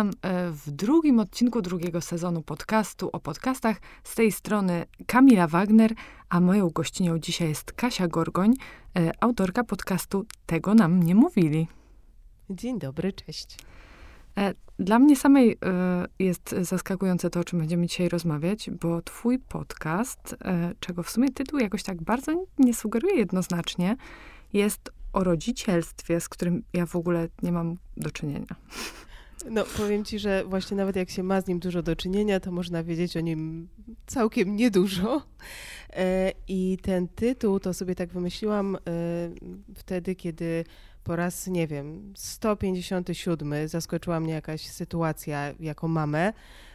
Witam e, w drugim odcinku drugiego sezonu podcastu o podcastach. Z tej strony Kamila Wagner, a moją gościnią dzisiaj jest Kasia Gorgoń, e, autorka podcastu Tego nam nie mówili. Dzień dobry, cześć. E, dla mnie samej jest zaskakujące to, o czym będziemy dzisiaj rozmawiać, bo twój podcast, czego w sumie tytuł jakoś tak bardzo nie sugeruje jednoznacznie, jest o rodzicielstwie, z którym ja w ogóle nie mam do czynienia. No, powiem ci, że właśnie nawet jak się ma z nim dużo do czynienia, to można wiedzieć o nim całkiem niedużo. E, I ten tytuł to sobie tak wymyśliłam e, wtedy, kiedy po raz, nie wiem, 157 zaskoczyła mnie jakaś sytuacja jako mamę,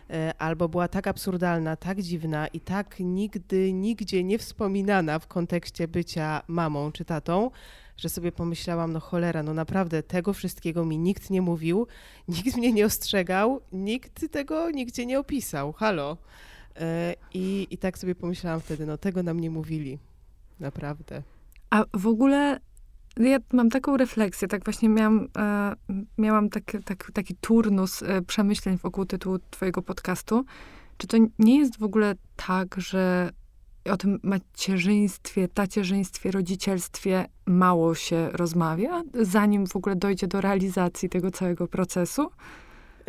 e, albo była tak absurdalna, tak dziwna i tak nigdy, nigdzie nie wspominana w kontekście bycia mamą czy tatą, że sobie pomyślałam, no cholera, no naprawdę tego wszystkiego mi nikt nie mówił, nikt mnie nie ostrzegał, nikt tego nigdzie nie opisał. Halo. E, I, I tak sobie pomyślałam wtedy, no tego nam nie mówili. Naprawdę. A w ogóle ja mam taką refleksję, tak właśnie miałam, e, miałam tak, tak, taki turnus e, przemyśleń wokół tytułu twojego podcastu. Czy to nie jest w ogóle tak, że o tym macierzyństwie, tacierzyństwie, rodzicielstwie mało się rozmawia, zanim w ogóle dojdzie do realizacji tego całego procesu?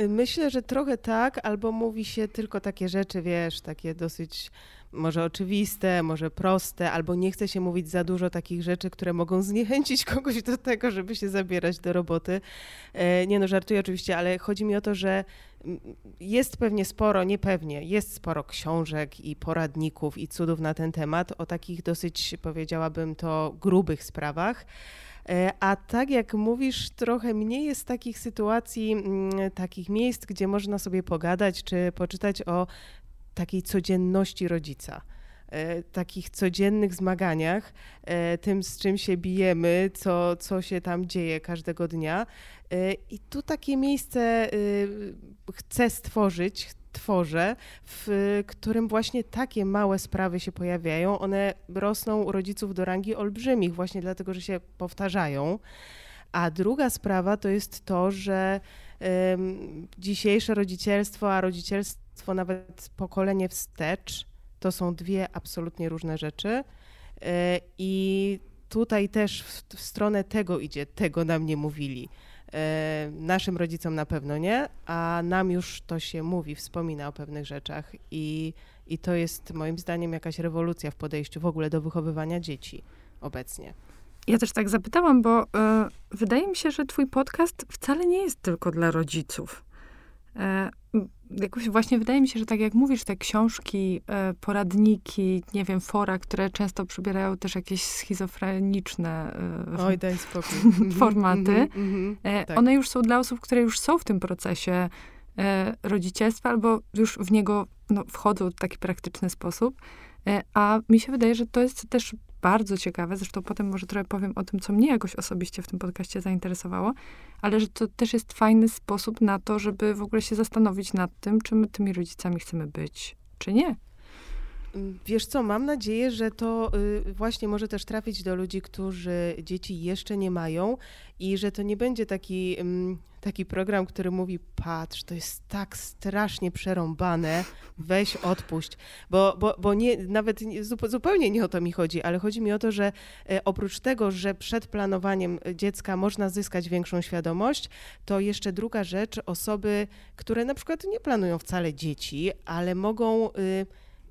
Myślę, że trochę tak, albo mówi się tylko takie rzeczy, wiesz, takie dosyć może oczywiste, może proste, albo nie chce się mówić za dużo takich rzeczy, które mogą zniechęcić kogoś do tego, żeby się zabierać do roboty. E, nie no, żartuję oczywiście, ale chodzi mi o to, że jest pewnie sporo, niepewnie, jest sporo książek i poradników i cudów na ten temat, o takich dosyć, powiedziałabym to, grubych sprawach. E, a tak jak mówisz, trochę mniej jest takich sytuacji, takich miejsc, gdzie można sobie pogadać czy poczytać o takiej codzienności rodzica. E, takich codziennych zmaganiach, e, tym z czym się bijemy, co, co się tam dzieje każdego dnia. E, I tu takie miejsce chcę stworzyć, tworzę, w którym właśnie takie małe sprawy się pojawiają. One rosną u rodziców do rangi olbrzymich, właśnie dlatego, że się powtarzają. A druga sprawa to jest to, że dzisiejsze rodzicielstwo, a rodzicielstwo nawet pokolenie wstecz, to są dwie absolutnie różne rzeczy. E, I tutaj też w, w stronę tego idzie, tego nam nie mówili. E, naszym rodzicom na pewno nie, a nam już to się mówi, wspomina o pewnych rzeczach i, i to jest moim zdaniem jakaś rewolucja w podejściu w ogóle do wychowywania dzieci obecnie. Ja też tak zapytałam, bo y, wydaje mi się, że twój podcast wcale nie jest tylko dla rodziców. Jakoś właśnie wydaje mi się, że tak jak mówisz, te książki, e, poradniki, nie wiem, fora, które często przybierają też jakieś schizofreniczne e, Oj, daj spokój. formaty, mm -hmm, tak. one już są dla osób, które już są w tym procesie rodzicielstwa albo już w niego no, wchodzą w taki praktyczny sposób. A mi się wydaje, że to jest też bardzo ciekawe, zresztą potem może trochę powiem o tym, co mnie jakoś osobiście w tym podcaście zainteresowało, ale że to też jest fajny sposób na to, żeby w ogóle się zastanowić nad tym, czy my tymi rodzicami chcemy być, czy nie. Wiesz co, mam nadzieję, że to y, właśnie może też trafić do ludzi, którzy dzieci jeszcze nie mają i że to nie będzie taki, taki program, który mówi: Patrz, to jest tak strasznie przerąbane, weź odpuść. Bo, bo, bo nie, nawet zupełnie nie o to mi chodzi, ale chodzi mi o to, że e, oprócz tego, że przed planowaniem dziecka można zyskać większą świadomość, to jeszcze druga rzecz, osoby, które na przykład nie planują wcale dzieci, ale mogą. Y,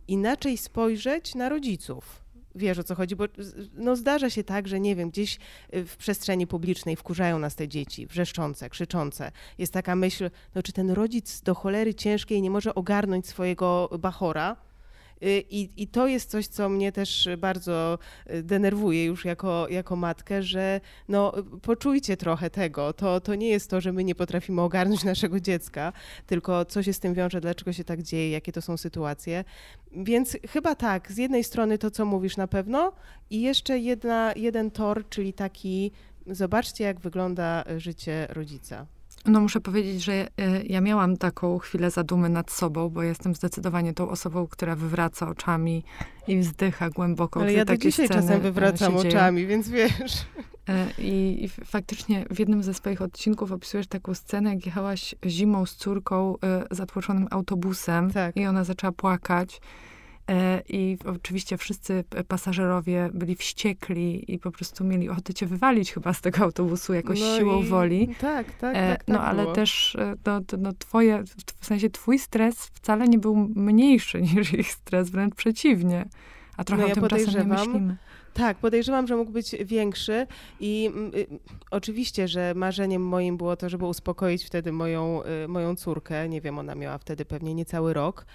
inaczej spojrzeć na rodziców. Wiesz o co chodzi, bo no zdarza się tak, że nie wiem, gdzieś y, w przestrzeni publicznej wkurzają nas te dzieci, wrzeszczące, krzyczące. Jest taka myśl, no czy ten rodzic do cholery ciężkiej nie może ogarnąć swojego bachora, I, I to jest coś, co mnie też bardzo y, denerwuje już jako, jako matkę, że no, poczujcie trochę tego. To, to nie jest to, że my nie potrafimy ogarnąć naszego dziecka, tylko co się z tym wiąże, dlaczego się tak dzieje, jakie to są sytuacje. Więc chyba tak, z jednej strony to, co mówisz na pewno i jeszcze jedna, jeden tor, czyli taki zobaczcie, jak wygląda życie rodzica. No muszę powiedzieć, że e, ja miałam taką chwilę zadumy nad sobą, bo jestem zdecydowanie tą osobą, która wywraca oczami i wzdycha głęboko. Ale ja do dzisiaj czasem e, wywracam oczami, więc wiesz. E, I, I, faktycznie w jednym ze swoich odcinków opisujesz taką scenę, jak jechałaś zimą z córką y, zatłoczonym autobusem tak. i ona zaczęła płakać. E, I oczywiście wszyscy pasażerowie byli wściekli i po prostu mieli ochotę cię wywalić chyba z tego autobusu jakoś no siłą i... woli. Tak, tak, tak. tak no ale było. też no, no, twoje, w sensie twój stres wcale nie był mniejszy niż ich stres, wręcz przeciwnie. A trochę no ja o tym czasem nie myślimy. Tak, podejrzewam, że mógł być większy i y, oczywiście, że marzeniem moim było to, żeby uspokoić wtedy moją, y, moją córkę. Nie wiem, ona miała wtedy pewnie niecały rok.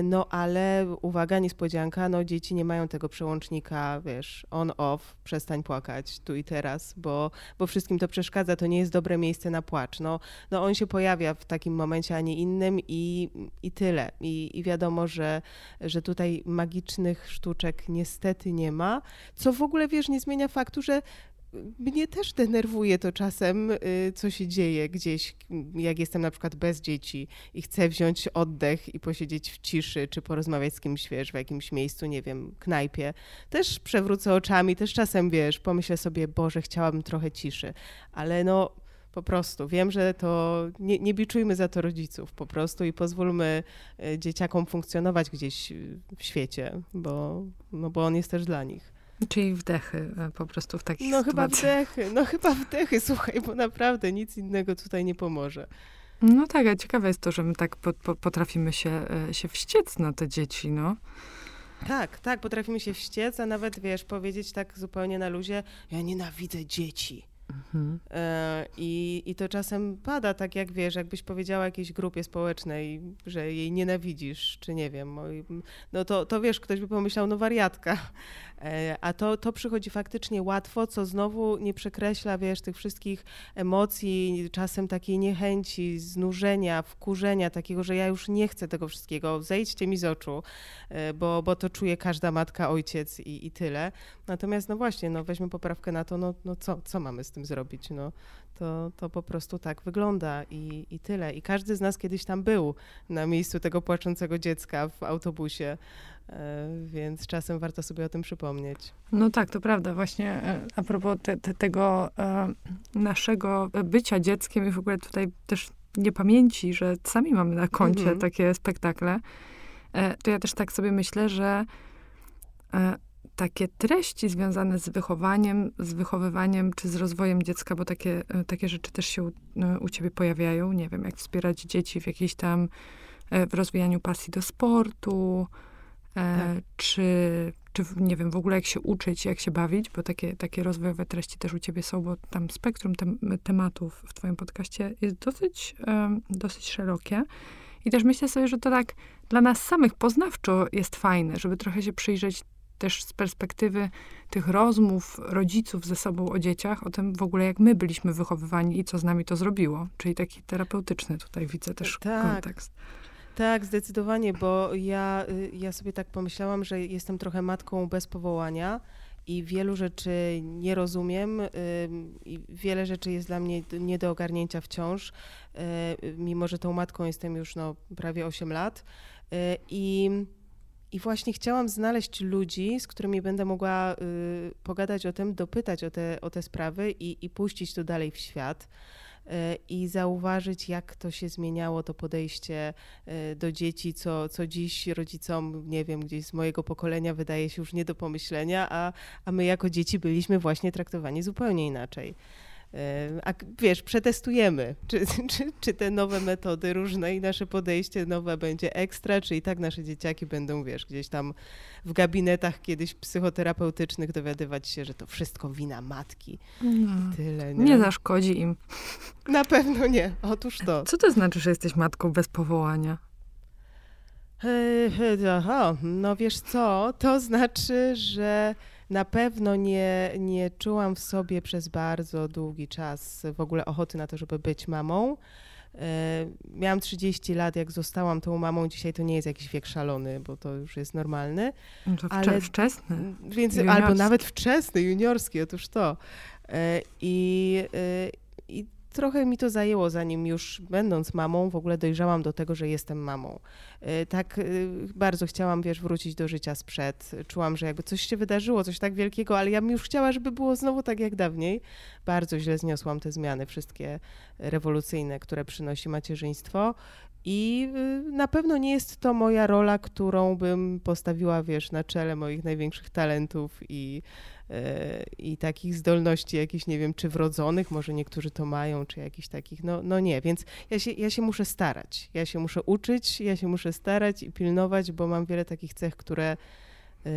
Y, no ale uwaga, niespodzianka, no dzieci nie mają tego przełącznika, wiesz, on-off, przestań płakać tu i teraz, bo, bo wszystkim to przeszkadza, to nie jest dobre miejsce na płacz. No, no on się pojawia w takim momencie, a nie innym i, i tyle. I, I wiadomo, że, że tutaj magicznych sztuczek niestety nie ma. Co w ogóle, wiesz, nie zmienia faktu, że mnie też denerwuje to czasem, y, co się dzieje gdzieś, jak jestem na przykład bez dzieci i chcę wziąć oddech i posiedzieć w ciszy, czy porozmawiać z kimś, wiesz, w jakimś miejscu, nie wiem, knajpie. Też przewrócę oczami, też czasem, wiesz, pomyślę sobie, Boże, chciałabym trochę ciszy, ale no po prostu. Wiem, że to nie, nie biczujmy za to rodziców po prostu i pozwólmy y, dzieciakom funkcjonować gdzieś w świecie, bo, no bo on jest też dla nich. Czyli wdechy e, po prostu w takich No sytuacjach. chyba wdechy, no chyba wdechy, słuchaj, bo naprawdę nic innego tutaj nie pomoże. No tak, a ciekawe jest to, że my tak po, po, potrafimy się, e, się wściec na te dzieci, no. Tak, tak, potrafimy się wściec, a nawet, wiesz, powiedzieć tak zupełnie na luzie, ja nienawidzę dzieci. Mhm. E, I, I to czasem pada, tak jak wiesz, jakbyś powiedziała jakiejś grupie społecznej, że jej nienawidzisz, czy nie wiem, no to, to wiesz, ktoś by pomyślał, no wariatka. E, a to, to przychodzi faktycznie łatwo, co znowu nie przekreśla, wiesz, tych wszystkich emocji, czasem takiej niechęci, znużenia, wkurzenia, takiego, że ja już nie chcę tego wszystkiego, zejdźcie mi z oczu, e, bo, bo to czuje każda matka, ojciec i, i tyle. Natomiast no właśnie, no weźmy poprawkę na to, no, no co, co mamy z tym zrobić, no to, to po prostu tak wygląda i, i tyle. I każdy z nas kiedyś tam był na miejscu tego płaczącego dziecka w autobusie, e, więc czasem warto sobie o tym przypomnieć. No tak, to prawda. Właśnie e, a propos te, te, tego e, naszego bycia dzieckiem i w ogóle tutaj też niepamięci, że sami mamy na koncie mhm. takie spektakle, to ja też tak sobie myślę, że takie treści związane z wychowaniem, z wychowywaniem czy z rozwojem dziecka, bo takie, e, takie rzeczy też się u, e, u ciebie pojawiają. Nie wiem, jak wspierać dzieci w jakiejś tam, e, w rozwijaniu pasji do sportu, tak. czy, czy nie wiem, w ogóle jak się uczyć, jak się bawić, bo takie, takie rozwojowe treści też u ciebie są, bo tam spektrum tem tematów w twoim podcaście jest dosyć, dosyć szerokie. I też myślę sobie, że to tak dla nas samych poznawczo jest fajne, żeby trochę się przyjrzeć też z perspektywy tych rozmów rodziców ze sobą o dzieciach, o tym w ogóle, jak my byliśmy wychowywani i co z nami to zrobiło. Czyli taki terapeutyczny tutaj widzę też tak. kontekst. Tak, zdecydowanie, bo ja, y, ja sobie tak pomyślałam, że jestem trochę matką bez powołania i wielu rzeczy nie rozumiem i wiele rzeczy jest dla mnie nie do ogarnięcia wciąż, y, mimo że tą matką jestem już no, prawie 8 lat. Y, I i właśnie chciałam znaleźć ludzi, z którymi będę mogła y, pogadać o tym, dopytać o te, o te sprawy i, i puścić to dalej w świat y, i zauważyć, jak to się zmieniało, to podejście y, do dzieci, co, co dziś rodzicom, nie wiem, gdzieś z mojego pokolenia wydaje się już nie do pomyślenia, a, a my jako dzieci byliśmy właśnie traktowani zupełnie inaczej. A wiesz, przetestujemy, czy, czy, czy te nowe metody różne i nasze podejście nowe będzie ekstra, czy i tak nasze dzieciaki będą, wiesz, gdzieś tam w gabinetach kiedyś psychoterapeutycznych dowiadywać się, że to wszystko wina matki. No, tyle, nie? nie zaszkodzi im. Na pewno nie. Otóż to. Co to znaczy, że jesteś matką bez powołania? Aha, no wiesz co, to znaczy, że na pewno nie, nie czułam w sobie przez bardzo długi czas w ogóle ochoty na to, żeby być mamą. E, miałam 30 lat, jak zostałam tą mamą. Dzisiaj to nie jest jakiś wiek szalony, bo to już jest normalny. No to ale, wczesny. Więc, albo nawet wczesny, juniorski, otóż to. E, I, e, i trochę mi to zajęło, zanim już będąc mamą, w ogóle dojrzałam do tego, że jestem mamą. Y, tak y, bardzo chciałam, wiesz, wrócić do życia sprzed. Czułam, że jakby coś się wydarzyło, coś tak wielkiego, ale ja bym już chciała, żeby było znowu tak jak dawniej. Bardzo źle zniosłam te zmiany, wszystkie rewolucyjne, które przynosi macierzyństwo. I na pewno nie jest to moja rola, którą bym postawiła, wiesz, na czele moich największych talentów i E, i takich zdolności jakichś, nie wiem, czy wrodzonych, może niektórzy to mają, czy jakichś takich, no, no nie, więc ja się, ja się muszę starać, ja się muszę uczyć, ja się muszę starać i pilnować, bo mam wiele takich cech, które e,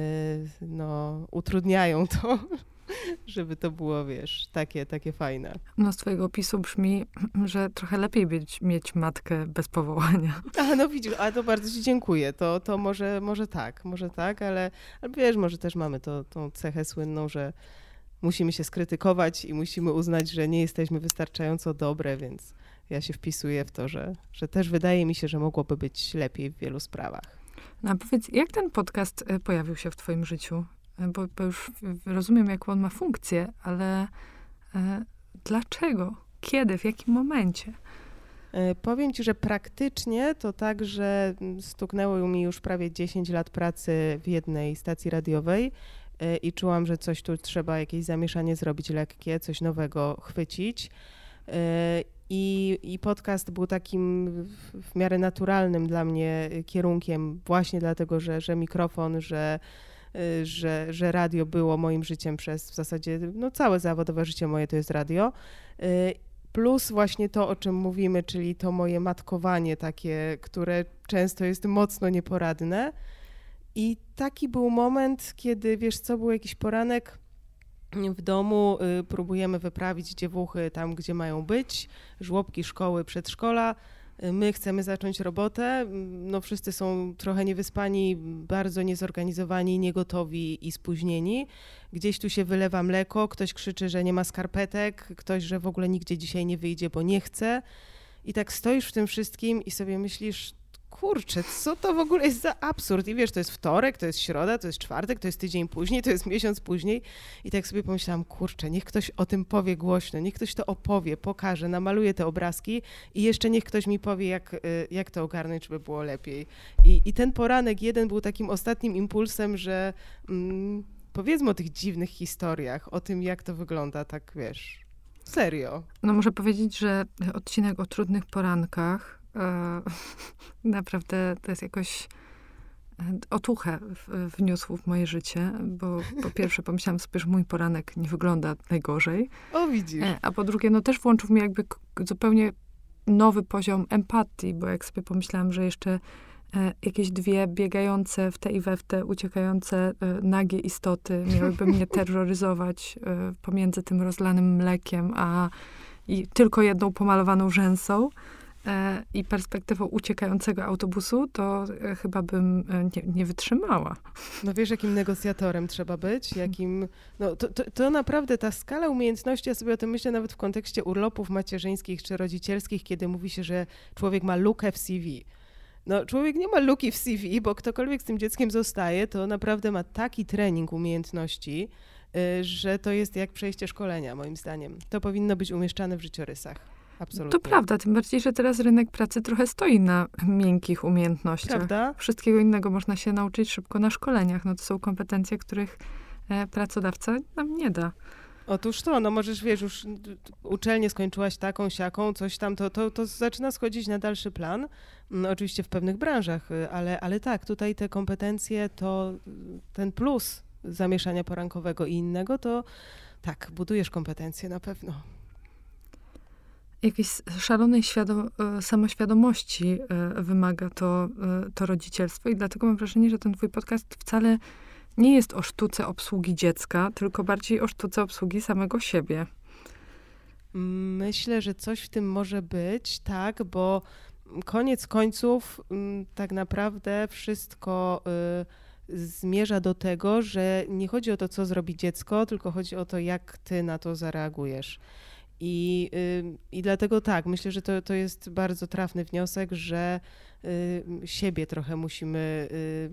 no, utrudniają to, żeby to było, wiesz, takie, takie fajne. No z twojego opisu brzmi, że trochę lepiej być, mieć matkę bez powołania. A no widzisz, a to bardzo ci dziękuję. To, to może, może tak, może tak, ale, ale wiesz, może też mamy to, tą cechę słynną, że musimy się skrytykować i musimy uznać, że nie jesteśmy wystarczająco dobre, więc ja się wpisuję w to, że, że też wydaje mi się, że mogłoby być lepiej w wielu sprawach. No a powiedz, jak ten podcast e, pojawił się w twoim życiu? Bo, bo już rozumiem, jaką on ma funkcję, ale e, dlaczego? Kiedy? W jakim momencie? E, powiem ci, że praktycznie to tak, że stuknęło mi już prawie 10 lat pracy w jednej stacji radiowej e, i czułam, że coś tu trzeba, jakieś zamieszanie zrobić lekkie, coś nowego chwycić. I, I, podcast był takim w miarę naturalnym dla mnie kierunkiem, właśnie dlatego, że, że mikrofon, że że, że radio było moim życiem przez w zasadzie no, całe zawodowe życie moje to jest radio. Y, plus właśnie to, o czym mówimy, czyli to moje matkowanie takie, które często jest mocno nieporadne. I taki był moment, kiedy wiesz co, był jakiś poranek w domu, y, próbujemy wyprawić dziewuchy tam, gdzie mają być, żłobki, szkoły, przedszkola my chcemy zacząć robotę, no wszyscy są trochę niewyspani, bardzo niezorganizowani, niegotowi i spóźnieni. Gdzieś tu się wylewa mleko, ktoś krzyczy, że nie ma skarpetek, ktoś, że w ogóle nigdzie dzisiaj nie wyjdzie, bo nie chce. I tak stoisz w tym wszystkim i sobie myślisz, kurczę, co to w ogóle jest za absurd? I wiesz, to jest wtorek, to jest środa, to jest czwartek, to jest tydzień później, to jest miesiąc później. I tak sobie pomyślałam, kurczę, niech ktoś o tym powie głośno, niech ktoś to opowie, pokaże, namaluje te obrazki i jeszcze niech ktoś mi powie, jak, y, jak to ogarnąć, żeby było lepiej. I, i ten poranek jeden był takim ostatnim impulsem, że mm, powiedzmy o tych dziwnych historiach, o tym, jak to wygląda, tak wiesz, serio. No muszę powiedzieć, że odcinek o trudnych porankach naprawdę to jest jakoś e, otuchę wniósł w moje życie, bo po pierwsze pomyślałam sobie, że mój poranek nie wygląda najgorzej. O, widzisz. E, a po drugie, no też włączył mi jakby zupełnie nowy poziom empatii, bo jak sobie pomyślałam, że jeszcze jakieś dwie biegające w te i we w te, uciekające nagie istoty miałyby mnie terroryzować pomiędzy tym rozlanym mlekiem, a i tylko jedną pomalowaną rzęsą, E, i perspektywą uciekającego autobusu, to e, chyba bym e, nie, nie, wytrzymała. No wiesz, jakim negocjatorem trzeba być, jakim... No to, to, to, naprawdę ta skala umiejętności, ja sobie o tym myślę nawet w kontekście urlopów macierzyńskich czy rodzicielskich, kiedy mówi się, że człowiek ma lukę w CV. No, człowiek nie ma luki w CV, bo ktokolwiek z tym dzieckiem zostaje, to naprawdę ma taki trening umiejętności, że to jest jak przejście szkolenia, moim zdaniem. To powinno być umieszczane w życiorysach. Absolutnie. To prawda, tym bardziej, że teraz rynek pracy trochę stoi na miękkich umiejętnościach. Prawda? Wszystkiego innego można się nauczyć szybko na szkoleniach. No to są kompetencje, których e, pracodawca nam nie da. Otóż to, no możesz, wiesz, już uczelnię skończyłaś taką, siaką, coś tam, to, to, to zaczyna schodzić na dalszy plan. No, oczywiście w pewnych branżach, y, ale, ale tak, tutaj te kompetencje, to ten plus zamieszania porankowego i innego, to tak, budujesz kompetencje na pewno jakiejś szalonej e, samoświadomości e, wymaga to, e, to rodzicielstwo i dlatego mam wrażenie, że ten twój podcast wcale nie jest o sztuce obsługi dziecka, tylko bardziej o sztuce obsługi samego siebie. Myślę, że coś w tym może być, tak, bo koniec końców mm, tak naprawdę wszystko y, zmierza do tego, że nie chodzi o to, co zrobi dziecko, tylko chodzi o to, jak ty na to zareagujesz. I, I dlatego tak, myślę, że to, to jest bardzo trafny wniosek, że siebie trochę musimy y,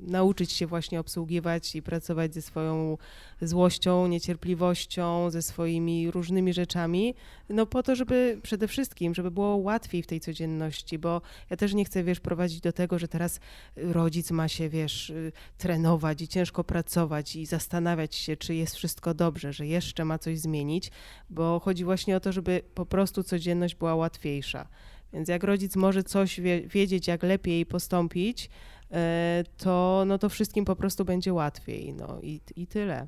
nauczyć się właśnie obsługiwać i pracować ze swoją złością, niecierpliwością, ze swoimi różnymi rzeczami, no po to, żeby przede wszystkim, żeby było łatwiej w tej codzienności, bo ja też nie chcę, wiesz, prowadzić do tego, że teraz rodzic ma się, wiesz, y, trenować i ciężko pracować i zastanawiać się, czy jest wszystko dobrze, że jeszcze ma coś zmienić, bo chodzi właśnie o to, żeby po prostu codzienność była łatwiejsza. Więc jak rodzic może coś wie, wiedzieć, jak lepiej postąpić, e, to, no to wszystkim po prostu będzie łatwiej. No i, i tyle.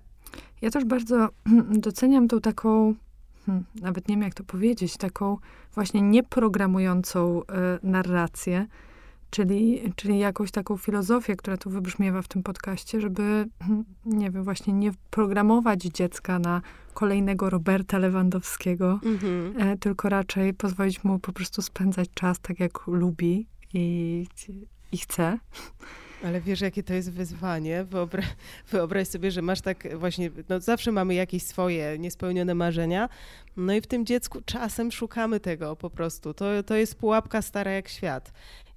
Ja też bardzo doceniam tą taką, hmm, nawet nie wiem jak to powiedzieć, taką właśnie nieprogramującą y, narrację, czyli, czyli jakąś taką filozofię, która tu wybrzmiewa w tym podcaście, żeby, hmm, nie wiem, właśnie nie programować dziecka na kolejnego Roberta Lewandowskiego, mhm. e, tylko raczej pozwolić mu po prostu spędzać czas tak, jak lubi i, i chce. Ale wiesz, jakie to jest wyzwanie? Wyobra wyobraź sobie, że masz tak właśnie, no zawsze mamy jakieś swoje niespełnione marzenia, no i w tym dziecku czasem szukamy tego po prostu. To, to jest pułapka stara jak świat.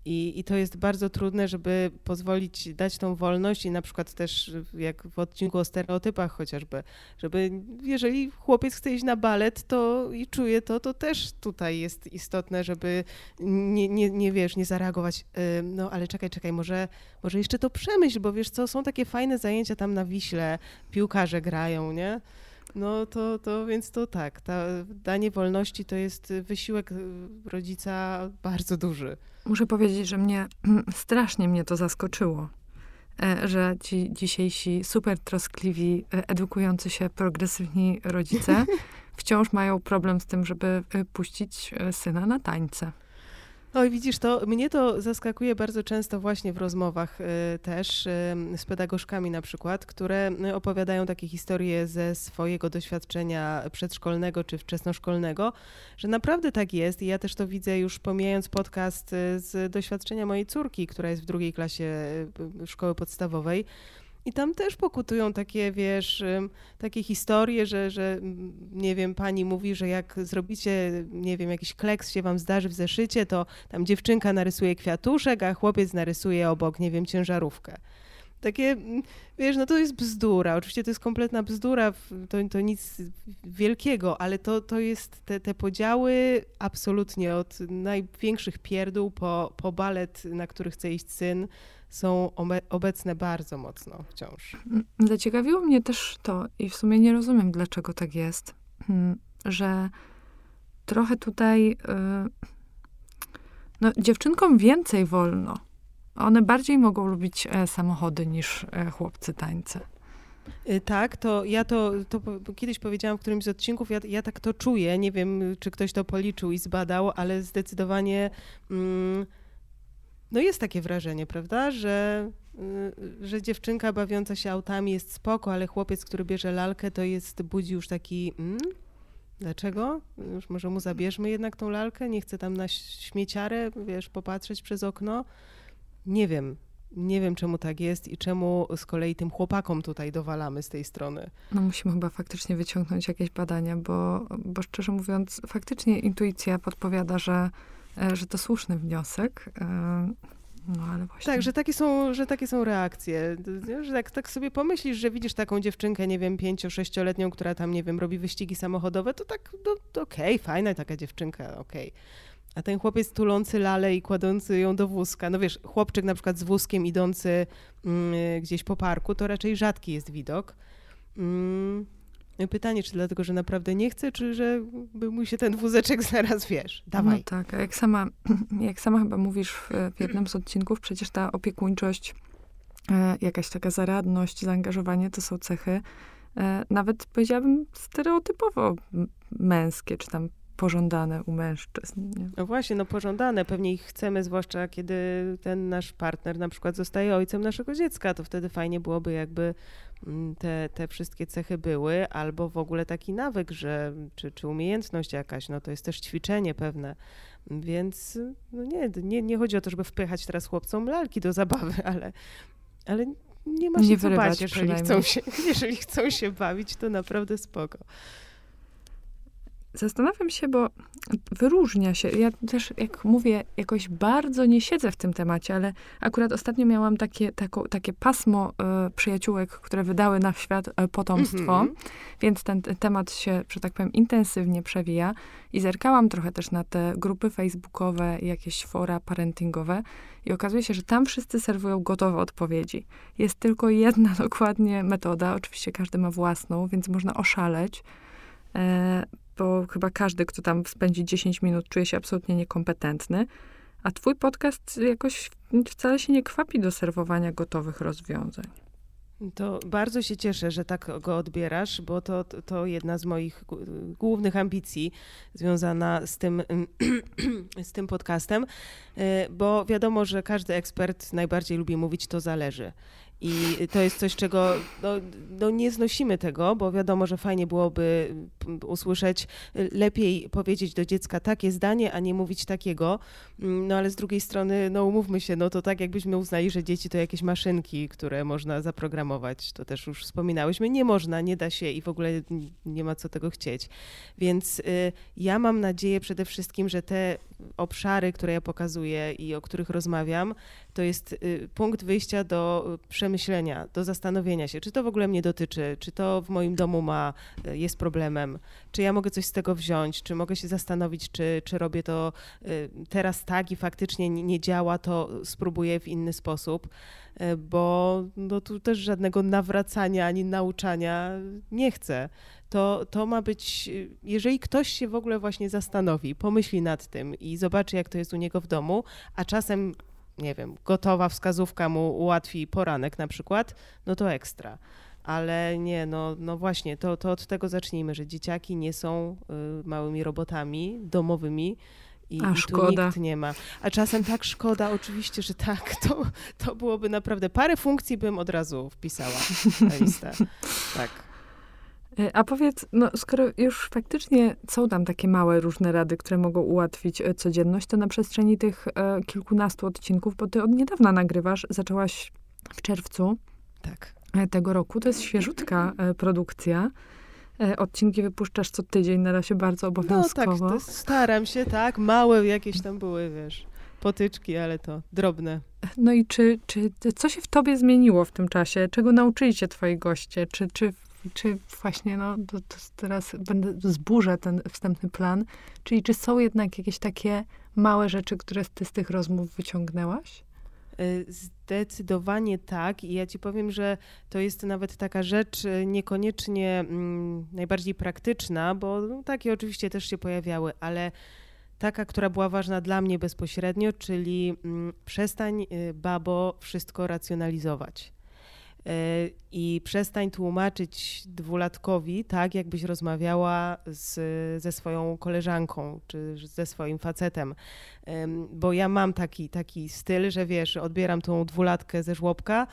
I, I to jest bardzo trudne, żeby pozwolić dać tą wolność i na przykład też jak w odcinku o stereotypach chociażby, żeby jeżeli chłopiec chce iść na balet to i czuje to, to też tutaj jest istotne, żeby nie, nie, nie wiesz, nie zareagować, no ale czekaj, czekaj, może, może jeszcze to przemyśl, bo wiesz co, są takie fajne zajęcia tam na Wiśle, piłkarze grają, nie? No to, to więc to tak, ta, danie wolności to jest wysiłek rodzica bardzo duży. Muszę powiedzieć, że mnie strasznie mnie to zaskoczyło, e, że ci dzisiejsi super troskliwi, e, edukujący się progresywni rodzice wciąż mają problem z tym, żeby e, puścić syna na tańce. Oj, widzisz, to mnie to zaskakuje bardzo często właśnie w rozmowach y, też y, z pedagogzkami na przykład, które y, opowiadają takie historie ze swojego doświadczenia przedszkolnego czy wczesnoszkolnego, że naprawdę tak jest. I ja też to widzę już pomijając podcast z doświadczenia mojej córki, która jest w drugiej klasie szkoły podstawowej, i tam też pokutują takie, wiesz, takie historie, że, że nie wiem, pani mówi, że jak zrobicie, nie wiem, jakiś kleks się wam zdarzy w zeszycie, to tam dziewczynka narysuje kwiatuszek, a chłopiec narysuje obok, nie wiem, ciężarówkę. Takie, wiesz, no to jest bzdura. Oczywiście to jest kompletna bzdura, to, to nic wielkiego, ale to, to jest te, te podziały absolutnie od największych pierdół po, po balet, na który chce iść syn, są obecne bardzo mocno wciąż. Zaciekawiło mnie też to, i w sumie nie rozumiem, dlaczego tak jest, hmm, że trochę tutaj y, no, dziewczynkom więcej wolno. One bardziej mogą lubić e, samochody niż e, chłopcy tańce. Y, tak, to ja to, to kiedyś powiedziałam w którymś z odcinków, ja, ja tak to czuję. Nie wiem, czy ktoś to policzył i zbadał, ale zdecydowanie. Mm, no jest takie wrażenie, prawda, że, y, że dziewczynka bawiąca się autami jest spoko, ale chłopiec, który bierze lalkę, to jest, budzi już taki, mm, dlaczego? Już może mu zabierzmy jednak tą lalkę, nie chcę tam na śmieciarę, wiesz, popatrzeć przez okno. Nie wiem, nie wiem, czemu tak jest i czemu z kolei tym chłopakom tutaj dowalamy z tej strony. No musimy chyba faktycznie wyciągnąć jakieś badania, bo, bo szczerze mówiąc, faktycznie intuicja podpowiada, że że to słuszny wniosek. E, no, ale właśnie. Tak, że takie są, że takie są reakcje. Że tak, tak sobie pomyślisz, że widzisz taką dziewczynkę, nie wiem, pięcio, sześcioletnią, która tam, nie wiem, robi wyścigi samochodowe, to tak, no, okej, okay, fajna taka dziewczynka, okej. Okay. A ten chłopiec tulący lalę i kładący ją do wózka, no wiesz, chłopczyk na przykład z wózkiem idący mm, gdzieś po parku, to raczej rzadki jest widok. Mm. Pytanie, czy dlatego, że naprawdę nie chce, czy że by mu się ten wózeczek zaraz, wiesz, dawaj. No tak, a jak sama, jak sama chyba mówisz w, w jednym z odcinków, przecież ta opiekuńczość, e, jakaś taka zaradność, zaangażowanie to są cechy, e, nawet powiedziałabym stereotypowo męskie, czy tam pożądane u mężczyzn. Nie? No właśnie, no pożądane. Pewnie ich chcemy, zwłaszcza kiedy ten nasz partner na przykład zostaje ojcem naszego dziecka, to wtedy fajnie byłoby jakby te, te wszystkie cechy były, albo w ogóle taki nawyk, że, czy, czy umiejętność jakaś, no to jest też ćwiczenie pewne. Więc no nie, nie, nie chodzi o to, żeby wpychać teraz chłopcom lalki do zabawy, ale, ale nie ma się nie co bać, jeżeli chcą się, jeżeli chcą się bawić, to naprawdę spoko. Zastanawiam się, bo wyróżnia się. Ja też, jak mówię, jakoś bardzo nie siedzę w tym temacie, ale akurat ostatnio miałam takie, tako, takie pasmo e, przyjaciółek, które wydały na świat e, potomstwo, mm -hmm. więc ten, ten, temat się, że tak powiem, intensywnie przewija. I zerkałam trochę też na te grupy facebookowe, jakieś fora parentingowe i okazuje się, że tam wszyscy serwują gotowe odpowiedzi. Jest tylko jedna dokładnie metoda, oczywiście każdy ma własną, więc można oszaleć. Bo chyba każdy, kto tam spędzi 10 minut, czuje się absolutnie niekompetentny. A twój podcast jakoś wcale się nie kwapi do serwowania gotowych rozwiązań. To bardzo się cieszę, że tak go odbierasz, bo to, to jedna z moich głównych ambicji związana z tym, z tym podcastem, e, bo wiadomo, że każdy ekspert najbardziej lubi mówić, to zależy. I to jest coś, czego no, no, nie znosimy tego, bo wiadomo, że fajnie byłoby usłyszeć, lepiej powiedzieć do dziecka takie zdanie, a nie mówić takiego. No ale z drugiej strony, no umówmy się, no to tak jakbyśmy uznali, że dzieci to jakieś maszynki, które można zaprogramować. To też już wspominałyśmy. Nie można, nie da się i w ogóle nie ma co tego chcieć. Więc y, ja mam nadzieję przede wszystkim, że te obszary, które ja pokazuję i o których rozmawiam, to jest y, punkt wyjścia do przemyślenia, do zastanowienia się, czy to w ogóle mnie dotyczy, czy to w moim domu ma, y, jest problemem, czy ja mogę coś z tego wziąć, czy mogę się zastanowić, czy, czy robię to y, teraz tak i faktycznie nie działa, to spróbuję w inny sposób, bo no, tu też żadnego nawracania ani nauczania nie chcę to, to ma być, jeżeli ktoś się w ogóle właśnie zastanowi, pomyśli nad tym i zobaczy, jak to jest u niego w domu, a czasem nie wiem, gotowa wskazówka mu ułatwi poranek na przykład, no to ekstra. Ale nie, no, no właśnie, to, to od tego zacznijmy, że dzieciaki nie są y, małymi robotami domowymi, i, A, i tu nikt nie ma. A czasem tak szkoda, oczywiście, że tak, to, to byłoby naprawdę, parę funkcji bym od razu wpisała na listę. Tak. E, a powiedz, no skoro już faktycznie są tam takie małe różne rady, które mogą ułatwić e, codzienność, to na przestrzeni tych e, kilkunastu odcinków, bo ty od niedawna nagrywasz, zaczęłaś w czerwcu tak. E, tego roku. To jest świeżutka e, produkcja. E, odcinki wypuszczasz co tydzień, na razie bardzo obowiązkowo. No tak, staram się, tak. Małe jakieś tam były, wiesz, potyczki, ale to drobne. No i czy, czy co się w tobie zmieniło w tym czasie? Czego nauczyli się twoi goście? Czy, czy czy właśnie, no to, to teraz będę zburzę ten wstępny plan, czyli czy są jednak jakieś takie małe rzeczy, które ty z tych rozmów wyciągnęłaś? Y, zdecydowanie tak. I ja ci powiem, że to jest nawet taka rzecz y, niekoniecznie mm, najbardziej praktyczna, bo no, takie oczywiście też się pojawiały, ale taka, która była ważna dla mnie bezpośrednio, czyli mm, przestań, y, babo, wszystko racjonalizować. E, i przestań tłumaczyć dwulatkowi tak, jakbyś rozmawiała z, ze swoją koleżanką czy ze swoim facetem. Bo ja mam taki, taki styl, że wiesz, odbieram tą dwulatkę ze żłobka.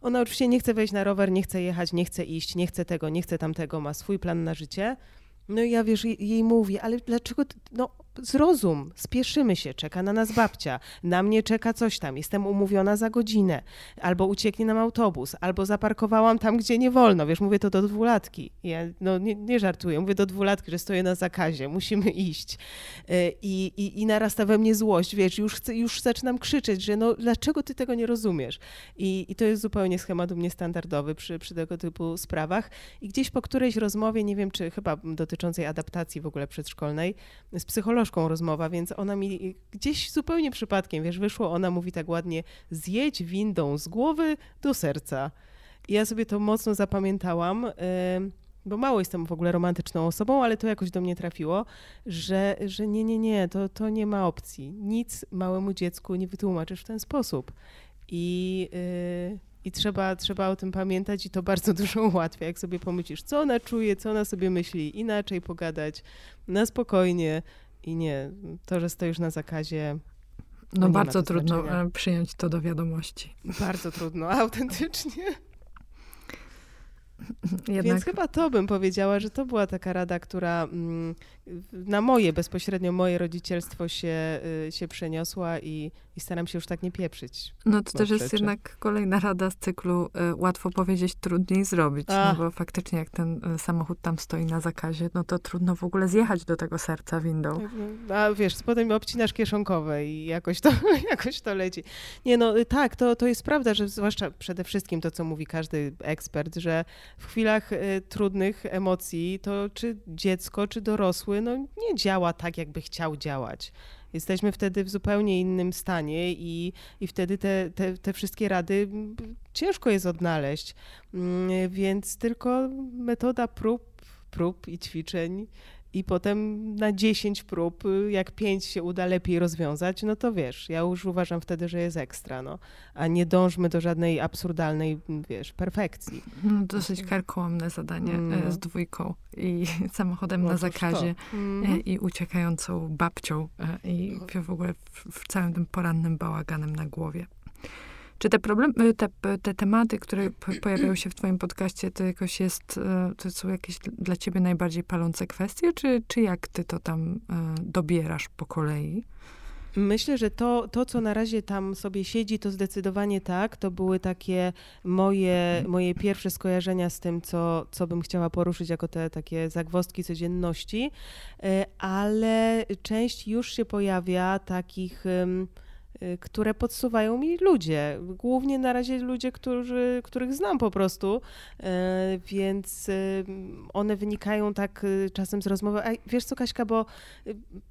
Ona oczywiście nie chce wejść na rower, nie chce jechać, nie chce iść, nie chce tego, nie chce tamtego, ma swój plan na życie. No i ja wiesz, jej mówię, ale dlaczego, no zrozum, spieszymy się, czeka na nas babcia, na mnie czeka coś tam, jestem umówiona za godzinę, albo ucieknie nam autobus, albo zaparkowałam tam, gdzie nie wolno, wiesz, mówię to do dwulatki. Ja no, nie, nie żartuję, mówię do dwulatki, że stoję na zakazie, musimy iść. E, I, i, i narasta we mnie złość, wiesz, już, chcę, już zaczynam krzyczeć, że no dlaczego ty tego nie rozumiesz? I, i to jest zupełnie schemat u mnie standardowy przy, przy tego typu sprawach. I gdzieś po którejś rozmowie, nie wiem, czy chyba dotyczącej adaptacji w ogóle przedszkolnej, z psycholożką rozmowa, więc ona mi gdzieś zupełnie przypadkiem, wiesz, wyszło, ona mówi tak ładnie, zjedź windą z głowy do serca. I ja sobie to mocno zapamiętałam, bo mało jestem w ogóle romantyczną osobą, ale to jakoś do mnie trafiło, że, że nie, nie, nie, to, to nie ma opcji. Nic małemu dziecku nie wytłumaczysz w ten sposób. I, yy, i trzeba, trzeba o tym pamiętać i to bardzo dużo ułatwia, jak sobie pomyślisz, co ona czuje, co ona sobie myśli, inaczej pogadać, na spokojnie, i nie, to, że stoisz na zakazie. No, no bardzo trudno znaczenia. E, przyjąć to do wiadomości. Bardzo trudno, autentycznie. Jednak... Więc chyba to bym powiedziała, że to była taka rada, która mm, na moje, bezpośrednio moje rodzicielstwo się, y, się przeniosła i, i staram się już tak nie pieprzyć. No to też jest rzeczy. jednak kolejna rada z cyklu y, łatwo powiedzieć, trudniej zrobić. No bo faktycznie jak ten y, samochód tam stoi na zakazie, no to trudno w ogóle zjechać do tego serca windą. Tak, no, a wiesz, potem obcinasz kieszonkowe i jakoś to, jakoś to leci. Nie no, y, tak, to, to jest prawda, że zwłaszcza przede wszystkim to, co mówi każdy ekspert, że w chwilach y, trudnych emocji to czy dziecko, czy dorosły, no nie działa tak, jakby chciał działać. Jesteśmy wtedy w zupełnie innym stanie i, i wtedy te, te, te wszystkie rady ciężko jest odnaleźć. Mm, więc tylko metoda prób, prób i ćwiczeń i potem na 10 prób, jak 5 się uda lepiej rozwiązać, no to wiesz, ja już uważam wtedy, że jest ekstra, no. A nie dążmy do żadnej absurdalnej, wiesz, perfekcji. No, dosyć karkołomne zadanie mm. z dwójką i samochodem no, na zakazie mm. i uciekającą babcią e, i w ogóle w, w całym tym porannym bałaganem na głowie. Czy te problemy, te, te tematy, które pojawiają się w twoim podcaście, to jakoś jest, e, to są jakieś dla ciebie najbardziej palące kwestie, czy, czy jak ty to tam e, dobierasz po kolei? Myślę, że to, to, co na razie tam sobie siedzi, to zdecydowanie tak. To były takie moje, moje pierwsze skojarzenia z tym, co, co bym chciała poruszyć jako te takie zagwostki codzienności, ale część już się pojawia takich Y, które podsuwają mi ludzie. Głównie na razie ludzie, którzy, których znam po prostu, y, więc y, one wynikają tak czasem z rozmowy. A wiesz co, Kaśka, bo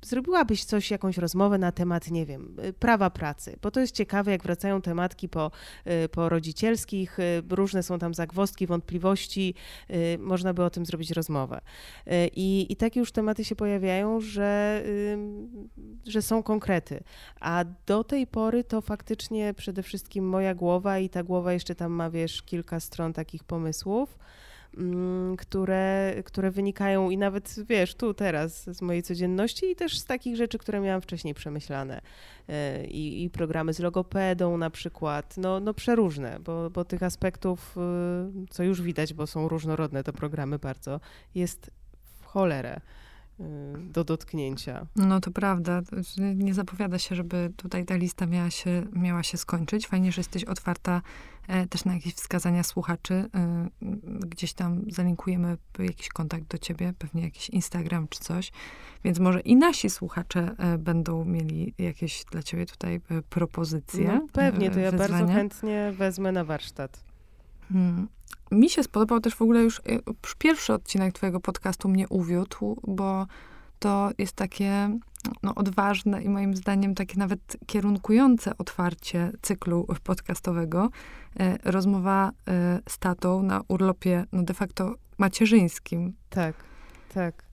zrobiłabyś coś, jakąś rozmowę na temat, nie wiem, prawa pracy, bo to jest ciekawe, jak wracają tematki po, po rodzicielskich, różne są tam zagwozdki, wątpliwości, można by o tym zrobić rozmowę. I, i takie już tematy się pojawiają, że, że są konkrety. A do tej tej pory to faktycznie przede wszystkim moja głowa i ta głowa jeszcze tam ma, wiesz, kilka stron takich pomysłów, mm, które, które wynikają i nawet, wiesz, tu teraz z mojej codzienności i też z takich rzeczy, które miałam wcześniej przemyślane. E, I, i programy z logopedą na przykład, no, no przeróżne, bo, bo tych aspektów, y, co już widać, bo są różnorodne te programy bardzo, jest w cholerę. Y, do dotknięcia. No to prawda. Nie zapowiada się, żeby tutaj ta lista miała się, miała się skończyć. Fajnie, że jesteś otwarta e, też na jakieś wskazania słuchaczy. E, gdzieś tam zalinkujemy jakiś kontakt do ciebie, pewnie jakiś Instagram czy coś. Więc może i nasi słuchacze e, będą mieli jakieś dla ciebie tutaj propozycje. No, pewnie, to ja bardzo chętnie wezmę na warsztat. Hmm. Mi się spodobał też w ogóle już, już pierwszy odcinek twojego podcastu mnie uwiódł, bo to jest takie no, odważne i moim zdaniem takie nawet kierunkujące otwarcie cyklu podcastowego. E, rozmowa e, z tatą na urlopie no de facto macierzyńskim. Tak, tak.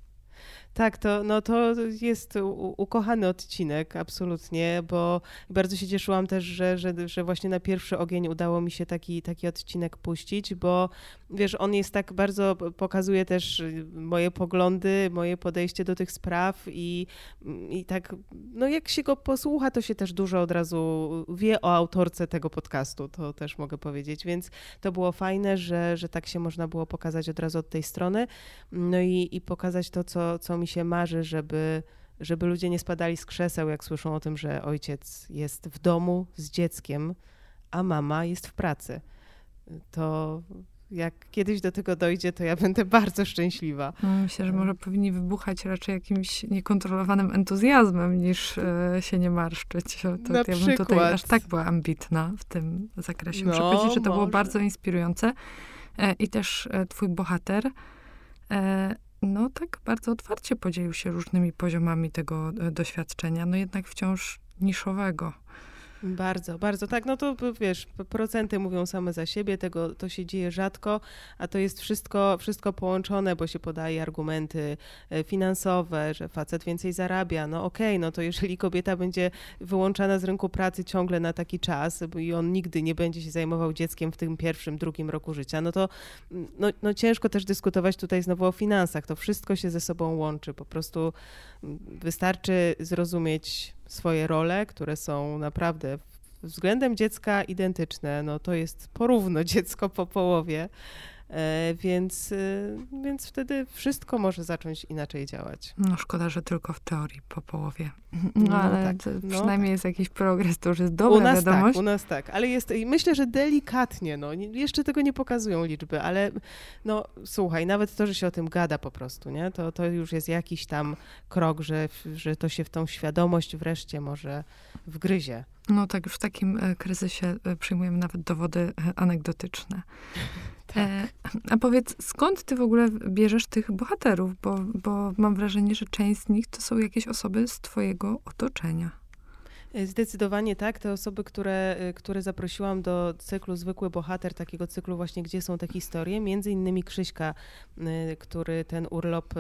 Tak, to, no to jest ukochany odcinek, absolutnie, bo bardzo się cieszyłam też, że, że, że właśnie na pierwszy ogień udało mi się taki, taki odcinek puścić, bo wiesz, on jest tak bardzo, pokazuje też moje poglądy, moje podejście do tych spraw i, i tak, no jak się go posłucha, to się też dużo od razu wie o autorce tego podcastu, to też mogę powiedzieć, więc to było fajne, że, że tak się można było pokazać od razu od tej strony, no i, i pokazać to, co, co mi się marzy, żeby, żeby ludzie nie spadali z krzeseł, jak słyszą o tym, że ojciec jest w domu z dzieckiem, a mama jest w pracy. To jak kiedyś do tego dojdzie, to ja będę bardzo szczęśliwa. No, myślę, że może powinni wybuchać raczej jakimś niekontrolowanym entuzjazmem, niż e, się nie marszczyć. To, Na ja bym tutaj aż tak była ambitna w tym zakresie. Muszę no, powiedzieć, że to może. było bardzo inspirujące. E, I też e, twój bohater no tak bardzo otwarcie podzielił się różnymi poziomami tego e, doświadczenia, no jednak wciąż niszowego. Bardzo, bardzo tak. No to wiesz, procenty mówią same za siebie, tego to się dzieje rzadko, a to jest wszystko, wszystko połączone, bo się podaje argumenty e, finansowe, że facet więcej zarabia. No okej, okay, no to jeżeli kobieta będzie wyłączana z rynku pracy ciągle na taki czas i on nigdy nie będzie się zajmował dzieckiem w tym pierwszym, drugim roku życia, no to no, no ciężko też dyskutować tutaj znowu o finansach. To wszystko się ze sobą łączy. Po prostu wystarczy zrozumieć swoje role, które są naprawdę względem dziecka identyczne. No to jest porówno dziecko po połowie. E, więc, e, więc wtedy wszystko może zacząć inaczej działać. No szkoda, że tylko w teorii po połowie. No, no ale tak, no przynajmniej tak. jest jakiś progres, to już jest dobra u nas tak, wiadomość. Tak, u nas tak, ale jest, myślę, że delikatnie, no, jeszcze tego nie pokazują liczby, ale no słuchaj, nawet to, że się o tym gada po prostu, nie, to, to już jest jakiś tam krok, że, że to się w tą świadomość wreszcie może wgryzie. No tak, już w takim e, kryzysie przyjmujemy nawet dowody anegdotyczne. Tak. E, a powiedz, skąd ty w ogóle bierzesz tych bohaterów? Bo, bo mam wrażenie, że część z nich to są jakieś osoby z twojego otoczenia. Zdecydowanie tak. Te osoby, które, y, które zaprosiłam do cyklu Zwykły Bohater, takiego cyklu właśnie, gdzie są te historie, między innymi Krzyśka, y, który ten urlop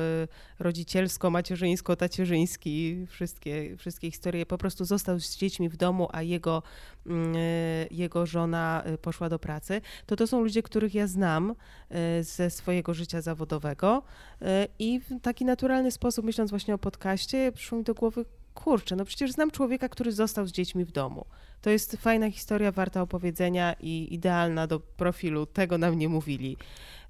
rodzicielsko-macierzyńsko-tacierzyński, wszystkie, wszystkie historie, po prostu został z dziećmi w domu, a jego, jego żona poszła do pracy, to to są ludzie, których ja znam ze swojego życia zawodowego i w taki naturalny sposób, myśląc właśnie o podcaście, przyszło mi do głowy, kurczę, no przecież znam człowieka, który został z dziećmi w domu. To jest fajna historia, warta opowiedzenia i idealna do profilu. Tego nam nie mówili.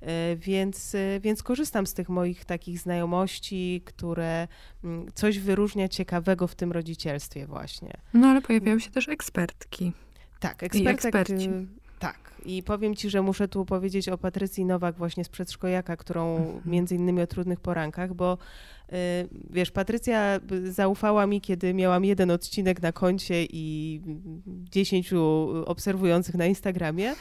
E, więc, e, więc korzystam z tych moich takich znajomości, które mm, coś wyróżnia ciekawego w tym rodzicielstwie właśnie. No ale pojawiają się też ekspertki. Tak, eksperci. Tak. I powiem ci, że muszę tu powiedzieć o Patrycji Nowak właśnie z Przedszkojaka, którą mhm. między innymi o trudnych porankach, bo y, wiesz, Patrycja zaufała mi, kiedy miałam jeden odcinek na koncie i dziesięciu obserwujących na Instagramie,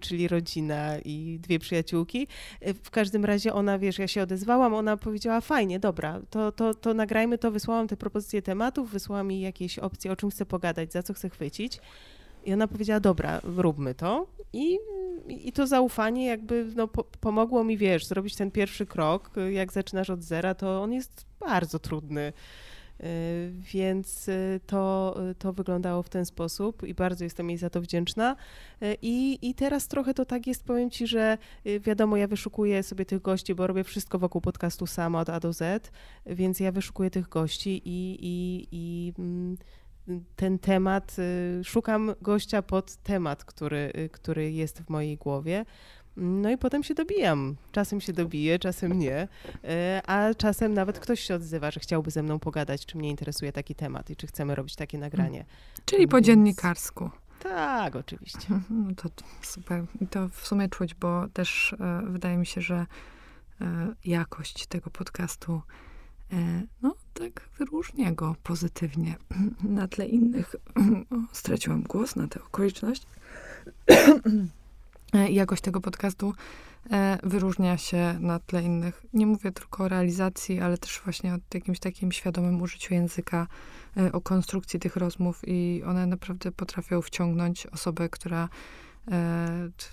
czyli rodzina i dwie przyjaciółki. W każdym razie ona, wiesz, ja się odezwałam, ona powiedziała, fajnie, dobra, to, to, to nagrajmy to, wysłałam te propozycje tematów, wysłała mi jakieś opcje, o czym chcę pogadać, za co chcę chwycić. I ona powiedziała, dobra, róbmy to. I, i to zaufanie jakby no, po, pomogło mi, wiesz, zrobić ten pierwszy krok. Jak zaczynasz od zera, to on jest bardzo trudny. Y, więc y, to, to wyglądało w ten sposób i bardzo jestem jej za to wdzięczna. Y, I, I teraz trochę to tak jest, powiem Ci, że wiadomo, ja wyszukuję sobie tych gości, bo robię wszystko wokół podcastu sama od A do Z, więc ja wyszukuję tych gości i, i, i mm, ten temat, y, szukam gościa pod temat, który, y, który jest w mojej głowie. No i potem się dobijam. Czasem się dobiję, czasem nie, y, a czasem nawet ktoś się odzywa, że chciałby ze mną pogadać, czy mnie interesuje taki temat i czy chcemy robić takie nagranie. Czyli po Więc... dziennikarsku. Tak, oczywiście. No to, super. I to w sumie czuć, bo też e, wydaje mi się, że e, jakość tego podcastu no tak wyróżnia go pozytywnie na tle innych. O, straciłam głos na tę okoliczność. E, jakość tego podcastu e, wyróżnia się na tle innych. Nie mówię tylko o realizacji, ale też właśnie o jakimś takim świadomym użyciu języka, o konstrukcji tych rozmów i one naprawdę potrafią wciągnąć osobę, która E,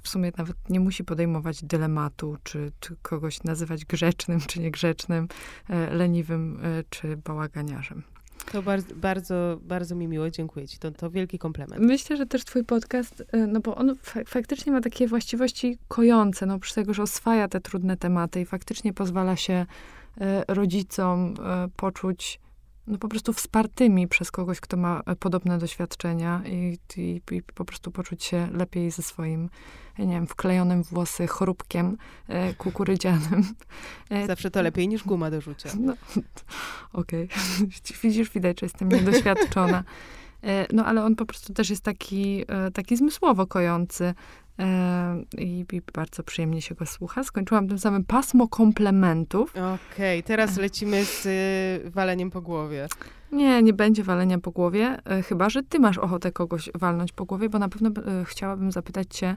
w sumie nawet nie musi podejmować dylematu, czy, czy kogoś nazywać grzecznym, czy niegrzecznym, e, leniwym, e, czy bałaganiarzem. To bardzo, bardzo, bardzo mi miło, dziękuję ci. To, to wielki komplement. Myślę, że też twój podcast, no bo on faktycznie ma takie właściwości kojące, no oprócz tego, że oswaja te trudne tematy i faktycznie pozwala się rodzicom poczuć no po prostu wspartymi przez kogoś, kto ma e, podobne doświadczenia i, i, i, po prostu poczuć się lepiej ze swoim, nie wiem, wklejonym włosy choróbkiem e, kukurydzianym. E, Zawsze to lepiej niż guma do rzucia. No, Okej. Okay. Widzisz, widać, że jestem niedoświadczona. E, no ale on po prostu też jest taki, taki zmysłowo kojący i, i, bardzo przyjemnie się go słucha. Skończyłam tym samym pasmo komplementów. Okej, okay, teraz lecimy z y, waleniem po głowie. Nie, nie będzie walenia po głowie, e, chyba że ty masz ochotę kogoś walnąć po głowie, bo na pewno e, chciałabym zapytać cię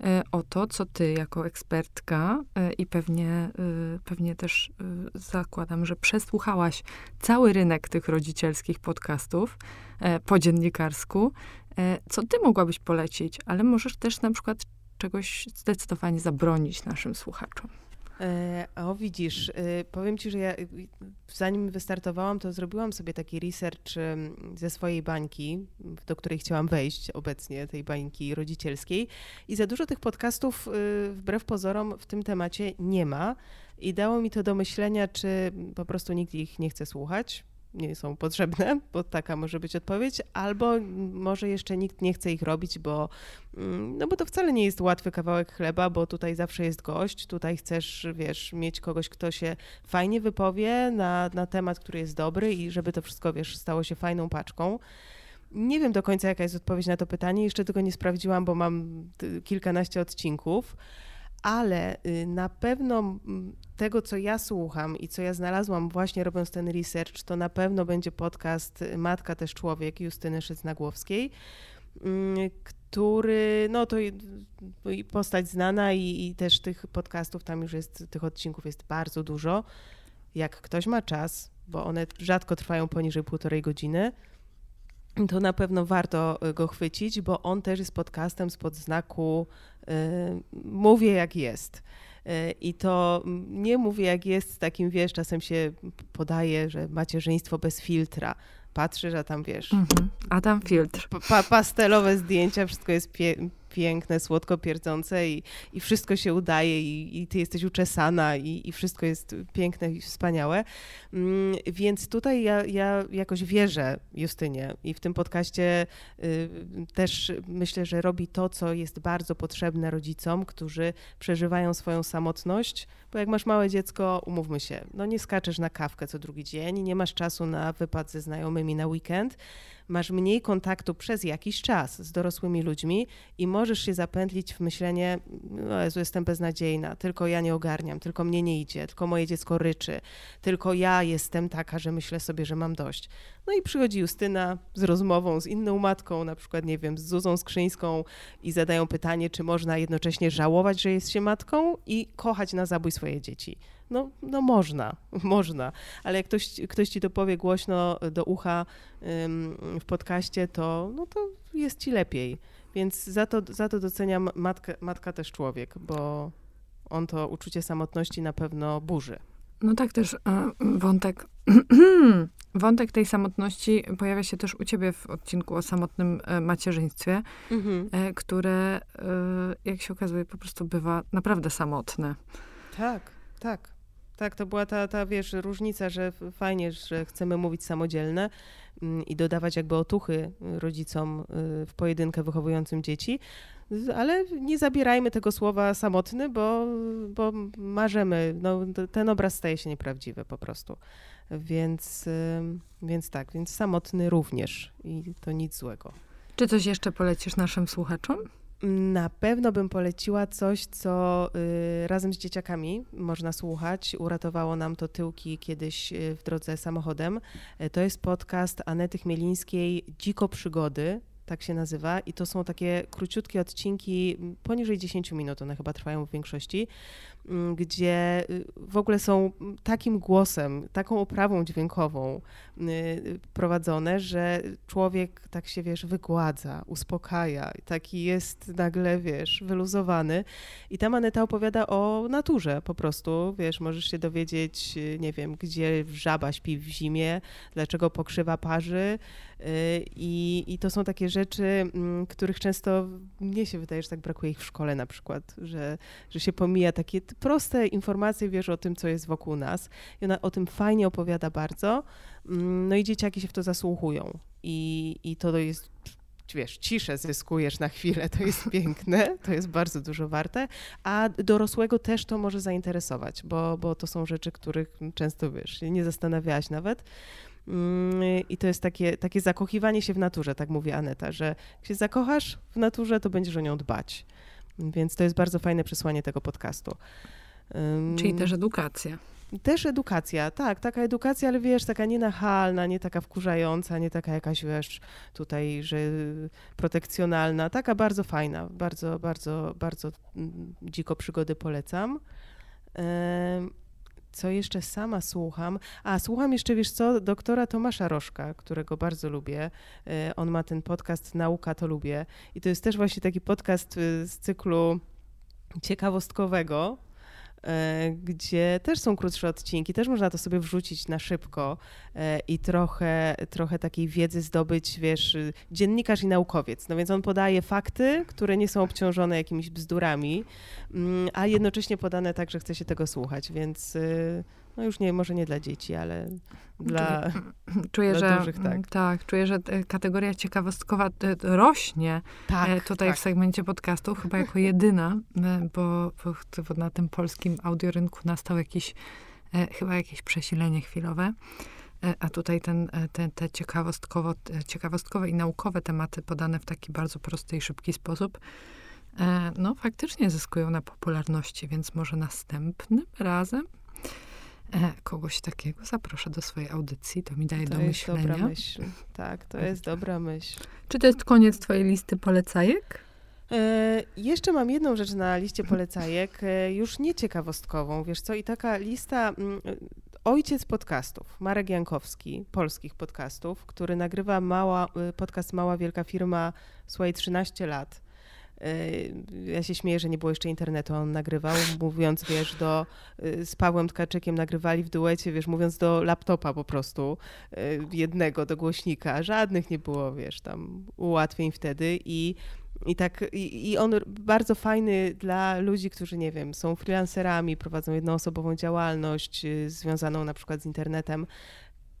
e, o to, co ty jako ekspertka i pewnie, pewnie też zakładam, że przesłuchałaś cały rynek tych rodzicielskich podcastów po dziennikarsku E, co ty mogłabyś polecić, ale możesz też na przykład czegoś zdecydowanie zabronić naszym słuchaczom. E, o, widzisz, e, powiem ci, że ja zanim wystartowałam, to zrobiłam sobie taki research ze swojej bańki, do której chciałam wejść obecnie, tej bańki rodzicielskiej. I za dużo tych podcastów, wbrew pozorom, w tym temacie nie ma. I dało mi to do myślenia, czy po prostu nikt ich nie chce słuchać, nie są potrzebne, bo taka może być odpowiedź, albo może jeszcze nikt nie chce ich robić, bo, mm, no bo to wcale nie jest łatwy kawałek chleba, bo tutaj zawsze jest gość, tutaj chcesz, wiesz, mieć kogoś, kto się fajnie wypowie na, na temat, który jest dobry i żeby to wszystko, wiesz, stało się fajną paczką. Nie wiem do końca, jaka jest odpowiedź na to pytanie. Jeszcze tego nie sprawdziłam, bo mam kilkanaście odcinków, ale y, na pewno tego, co ja słucham i co ja znalazłam właśnie robiąc ten research, to na pewno będzie podcast Matka też człowiek Justyny Szycnagłowskiej, który, no to postać znana i, i też tych podcastów, tam już jest, tych odcinków jest bardzo dużo. Jak ktoś ma czas, bo one rzadko trwają poniżej półtorej godziny, to na pewno warto y, go chwycić, bo on też jest podcastem spod znaku y, mówię jak jest. Y, I to nie mówię jak jest, takim wiesz, czasem się podaje, że macierzyństwo bez filtra. Patrzysz, a tam wiesz. Mhm. A tam filtr. Pa pastelowe zdjęcia, wszystko jest pie piękne, słodko pierdzące i, i wszystko się udaje i, i ty jesteś uczesana i, i wszystko jest piękne i wspaniałe. Mm, więc tutaj ja, ja jakoś wierzę Justynie i w tym podcaście y, też myślę, że robi to, co jest bardzo potrzebne rodzicom, którzy przeżywają swoją samotność, bo jak masz małe dziecko, umówmy się, no nie skaczesz na kawkę co drugi dzień, nie masz czasu na wypad ze znajomymi na weekend, masz mniej kontaktu przez jakiś czas z dorosłymi ludźmi i możesz się zapętlić w myślenie, no Jezu, jestem beznadziejna, tylko ja nie ogarniam, tylko mnie nie idzie, tylko moje dziecko ryczy, tylko ja jestem taka, że myślę sobie, że mam dość. No i przychodzi Justyna z rozmową z inną matką, na przykład, nie wiem, z Zuzą Skrzyńską i zadają pytanie, czy można jednocześnie żałować, że jest się matką i kochać na zabój swoje dzieci. No, no można, można, ale jak ktoś, ktoś ci to powie głośno do ucha w podcaście, to, no to jest ci lepiej. Więc za to, za to doceniam matkę, matka też człowiek, bo on to uczucie samotności na pewno burzy. No tak, też e, wątek, wątek tej samotności pojawia się też u ciebie w odcinku o samotnym e, macierzyństwie, mhm. E, które, jak się okazuje, po prostu bywa naprawdę samotne. Tak, tak. Tak, to była ta, ta, wiesz, różnica, że fajnie, że chcemy mówić samodzielne mm, i dodawać jakby otuchy rodzicom y, w pojedynkę wychowującym dzieci, ale nie zabierajmy tego słowa samotny, bo, bo marzymy, no, ten obraz staje się nieprawdziwy po prostu. Więc, y, więc tak, więc samotny również i to nic złego. Czy coś jeszcze polecisz naszym słuchaczom? Na pewno bym poleciła coś, co y, razem z dzieciakami można słuchać. Uratowało nam to tyłki kiedyś y, w drodze samochodem. Y, to jest podcast Anety Chmielińskiej Dziko Przygody tak się nazywa. I to są takie króciutkie odcinki, poniżej 10 minut, one chyba trwają w większości, gdzie y, w ogóle są takim głosem, taką oprawą dźwiękową y, prowadzone, że człowiek tak się, wiesz, wygładza, uspokaja, taki jest nagle, wiesz, wyluzowany. I tam Aneta opowiada o naturze po prostu, wiesz, możesz się dowiedzieć, y, nie wiem, gdzie żaba śpi w zimie, dlaczego pokrzywa parzy, i, I to są takie rzeczy, mm, których często mnie się wydaje, że tak brakuje ich w szkole na przykład, że, że się pomija takie proste informacje, wiesz, o tym, co jest wokół nas. I ona o tym fajnie opowiada bardzo. Mm, no i dzieciaki się w to zasłuchują. I, i to jest wiesz, ciszę zyskujesz na chwilę, to jest piękne, to jest bardzo dużo warte, a dorosłego też to może zainteresować, bo, bo to są rzeczy, których często, wiesz, nie zastanawiałaś nawet. Mm, I to jest takie, takie zakochiwanie się w naturze, tak mówi Aneta, że jak się zakochasz w naturze, to będziesz o nią dbać. Więc to jest bardzo fajne przesłanie tego podcastu. Czyli też edukacja. Też edukacja, tak, taka edukacja, ale wiesz, taka nienachalna, nie taka wkurzająca, nie taka jakaś, wiesz, tutaj, że protekcjonalna, taka bardzo fajna, bardzo, bardzo, bardzo mm, dziko przygody polecam co jeszcze sama słucham? A, słucham jeszcze, wiesz co, doktora Tomasza Rożka, którego bardzo lubię. E, on ma ten podcast Nauka to lubię. I to jest też właśnie taki podcast y, z cyklu ciekawostkowego, E, gdzie też są krótsze odcinki, też można to sobie wrzucić na szybko e, i trochę, trochę takiej wiedzy zdobyć, wiesz, dziennikarz i naukowiec. No więc on podaje fakty, które nie są obciążone jakimiś bzdurami, mm, a jednocześnie podane tak, że chce się tego słuchać, więc y, no już nie, może nie dla dzieci, ale dla, czuję, dla że, dużych, tak. tak. Czuję, że kategoria ciekawostkowa rośnie tak, tutaj tak. w segmencie podcastu, chyba jako jedyna, bo, bo na tym polskim audiorynku nastał jakiś, chyba jakieś przesilenie chwilowe. A tutaj ten, te, te ciekawostkowo, ciekawostkowe i naukowe tematy podane w taki bardzo prosty i szybki sposób E, no faktycznie zyskują na popularności, więc może następnym razem e, kogoś takiego zaproszę do swojej audycji, to mi daje to do myślenia. To jest dobra myśl. Tak, to jest dobra myśl. Czy to jest koniec twojej listy polecajek? E, jeszcze mam jedną rzecz na liście polecajek, e, już nie ciekawostkową, wiesz co, i taka lista, mm, ojciec podcastów, Marek Jankowski, polskich podcastów, który nagrywa mała, podcast Mała Wielka Firma, słuchaj, 13 lat. Yy, ja się śmieję, że nie było jeszcze internetu, on nagrywał, mówiąc, wiesz, do, yy, z Pawłem Tkaczykiem nagrywali w duecie, wiesz, mówiąc do laptopa po prostu, yy, jednego, do głośnika. Żadnych nie było, wiesz, tam ułatwień wtedy i i tak, i, i, on bardzo fajny dla ludzi, którzy, nie wiem, są freelancerami, prowadzą jednoosobową działalność związaną na przykład z internetem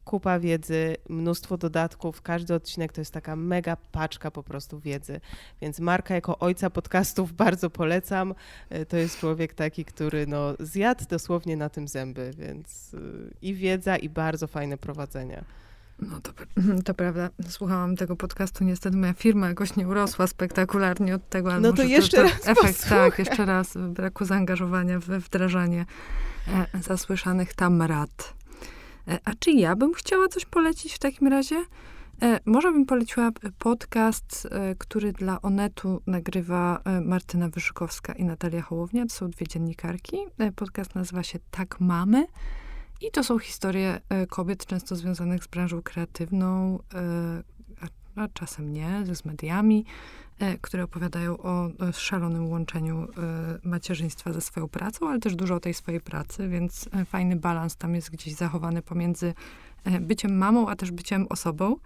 kupa wiedzy, mnóstwo dodatków. Każdy odcinek to jest taka mega paczka po prostu wiedzy. Więc Marka jako ojca podcastów bardzo polecam. E, to jest człowiek taki, który no, zjadł dosłownie na tym zęby, więc e, i wiedza, i bardzo fajne prowadzenie. No to, to prawda. Słuchałam tego podcastu, niestety moja firma jakoś nie urosła spektakularnie od tego. Ale no to jeszcze to, to raz Efekt, posłuchaj. tak, jeszcze raz braku zaangażowania we wdrażanie e, zasłyszanych tam rad. E, a czy ja bym chciała coś polecić w takim razie? E, może bym poleciła podcast, e, który dla Onetu nagrywa Martyna Wyszykowska i Natalia Hołownia. To są dwie dziennikarki. Podcast nazywa się Tak Mamy. I to są historie kobiet, często związanych z branżą kreatywną, a czasem nie, z mediami, które opowiadają o szalonym łączeniu e, macierzyństwa ze swoją pracą, ale też dużo o tej swojej pracy, więc e, fajny balans tam jest gdzieś zachowany pomiędzy byciem mamą, a też byciem osobą.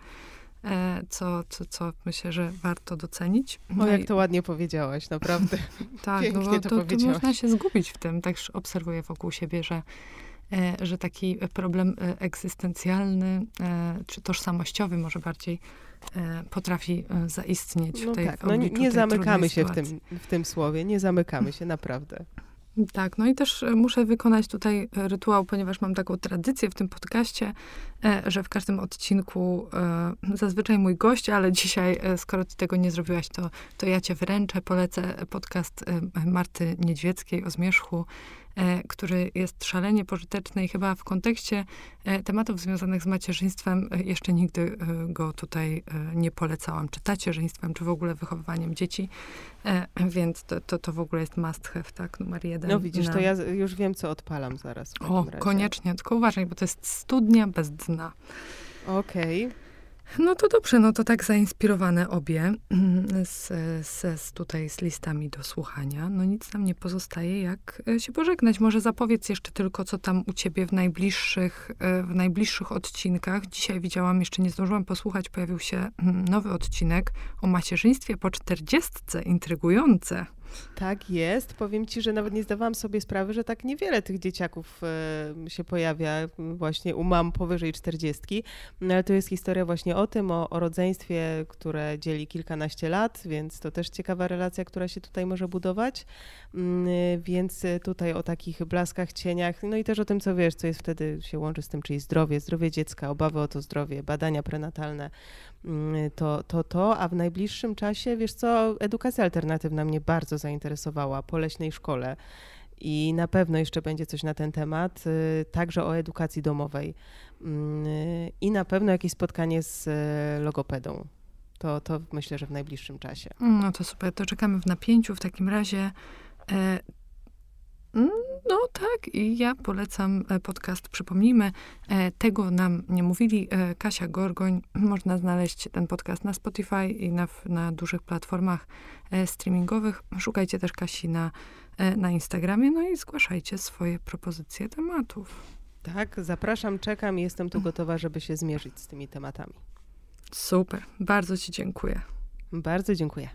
Co, co, co myślę, że warto docenić. No o, jak to ładnie powiedziałaś, naprawdę. tak, Pięknie no, to, to, to można się zgubić w tym. Też obserwuję wokół siebie, że że taki problem egzystencjalny, czy tożsamościowy może bardziej, E, potrafi e, zaistnieć no w tej tak, no nie, nie zamykamy się w tym, w tym słowie, nie zamykamy się naprawdę. Tak, no i też e, muszę wykonać tutaj rytuał, ponieważ mam taką tradycję w tym podcaście, że w każdym odcinku zazwyczaj mój gość, ale dzisiaj, skoro ty tego nie zrobiłaś, to, to ja cię wręczę, polecę podcast Marty Niedźwieckiej o zmierzchu. E, który jest szalenie pożyteczny i chyba w kontekście e, tematów związanych z macierzyństwem e, jeszcze nigdy go tutaj nie polecałam, czy tacierzyństwem, czy w ogóle wychowywaniem dzieci, więc to, to, to w ogóle jest must have, tak, numer jeden. No widzisz, na... to ja już wiem, co odpalam zaraz. o, razie. koniecznie, tylko uważaj, bo to jest studnia bez dna. Okej. Okay. No to dobrze, no to tak zainspirowane obie z, z, z, tutaj z listami do słuchania. No nic nam nie pozostaje, jak e, się pożegnać. Może zapowiedz jeszcze tylko, co tam u ciebie w najbliższych, e, w najbliższych odcinkach. Dzisiaj widziałam, jeszcze nie zdążyłam posłuchać, pojawił się mm, nowy odcinek o macierzyństwie po czterdziestce. Intrygujące. Tak jest. Powiem ci, że nawet nie zdawałam sobie sprawy, że tak niewiele tych dzieciaków się pojawia właśnie u mam powyżej czterdziestki. No, ale to jest historia właśnie o tym, o, o rodzeństwie, które dzieli kilkanaście lat, więc to też ciekawa relacja, która się tutaj może budować. Mm, więc tutaj o takich blaskach, cieniach, no i też o tym, co wiesz, co jest wtedy się łączy z tym, czyli zdrowie, zdrowie dziecka, obawy o to zdrowie, badania prenatalne, to, to, to, a w najbliższym czasie, wiesz co, edukacja alternatywna mnie bardzo zainteresowała po leśnej szkole. I na pewno jeszcze będzie coś na ten temat, y, także o edukacji domowej. Mm, I na pewno jakieś spotkanie z y, logopedą. To, to myślę, że w najbliższym czasie. No to super, to czekamy w napięciu. W takim razie E, no tak, i ja polecam e, podcast. Przypomnijmy, e, tego nam nie mówili. Kasia Gorgoń, można znaleźć ten podcast na Spotify i na, na dużych platformach streamingowych. Szukajcie też Kasi na, na Instagramie, no i zgłaszajcie swoje propozycje tematów. Tak, zapraszam, czekam i jestem tu gotowa, żeby się zmierzyć z tymi tematami. Super, bardzo Ci dziękuję. Bardzo dziękuję.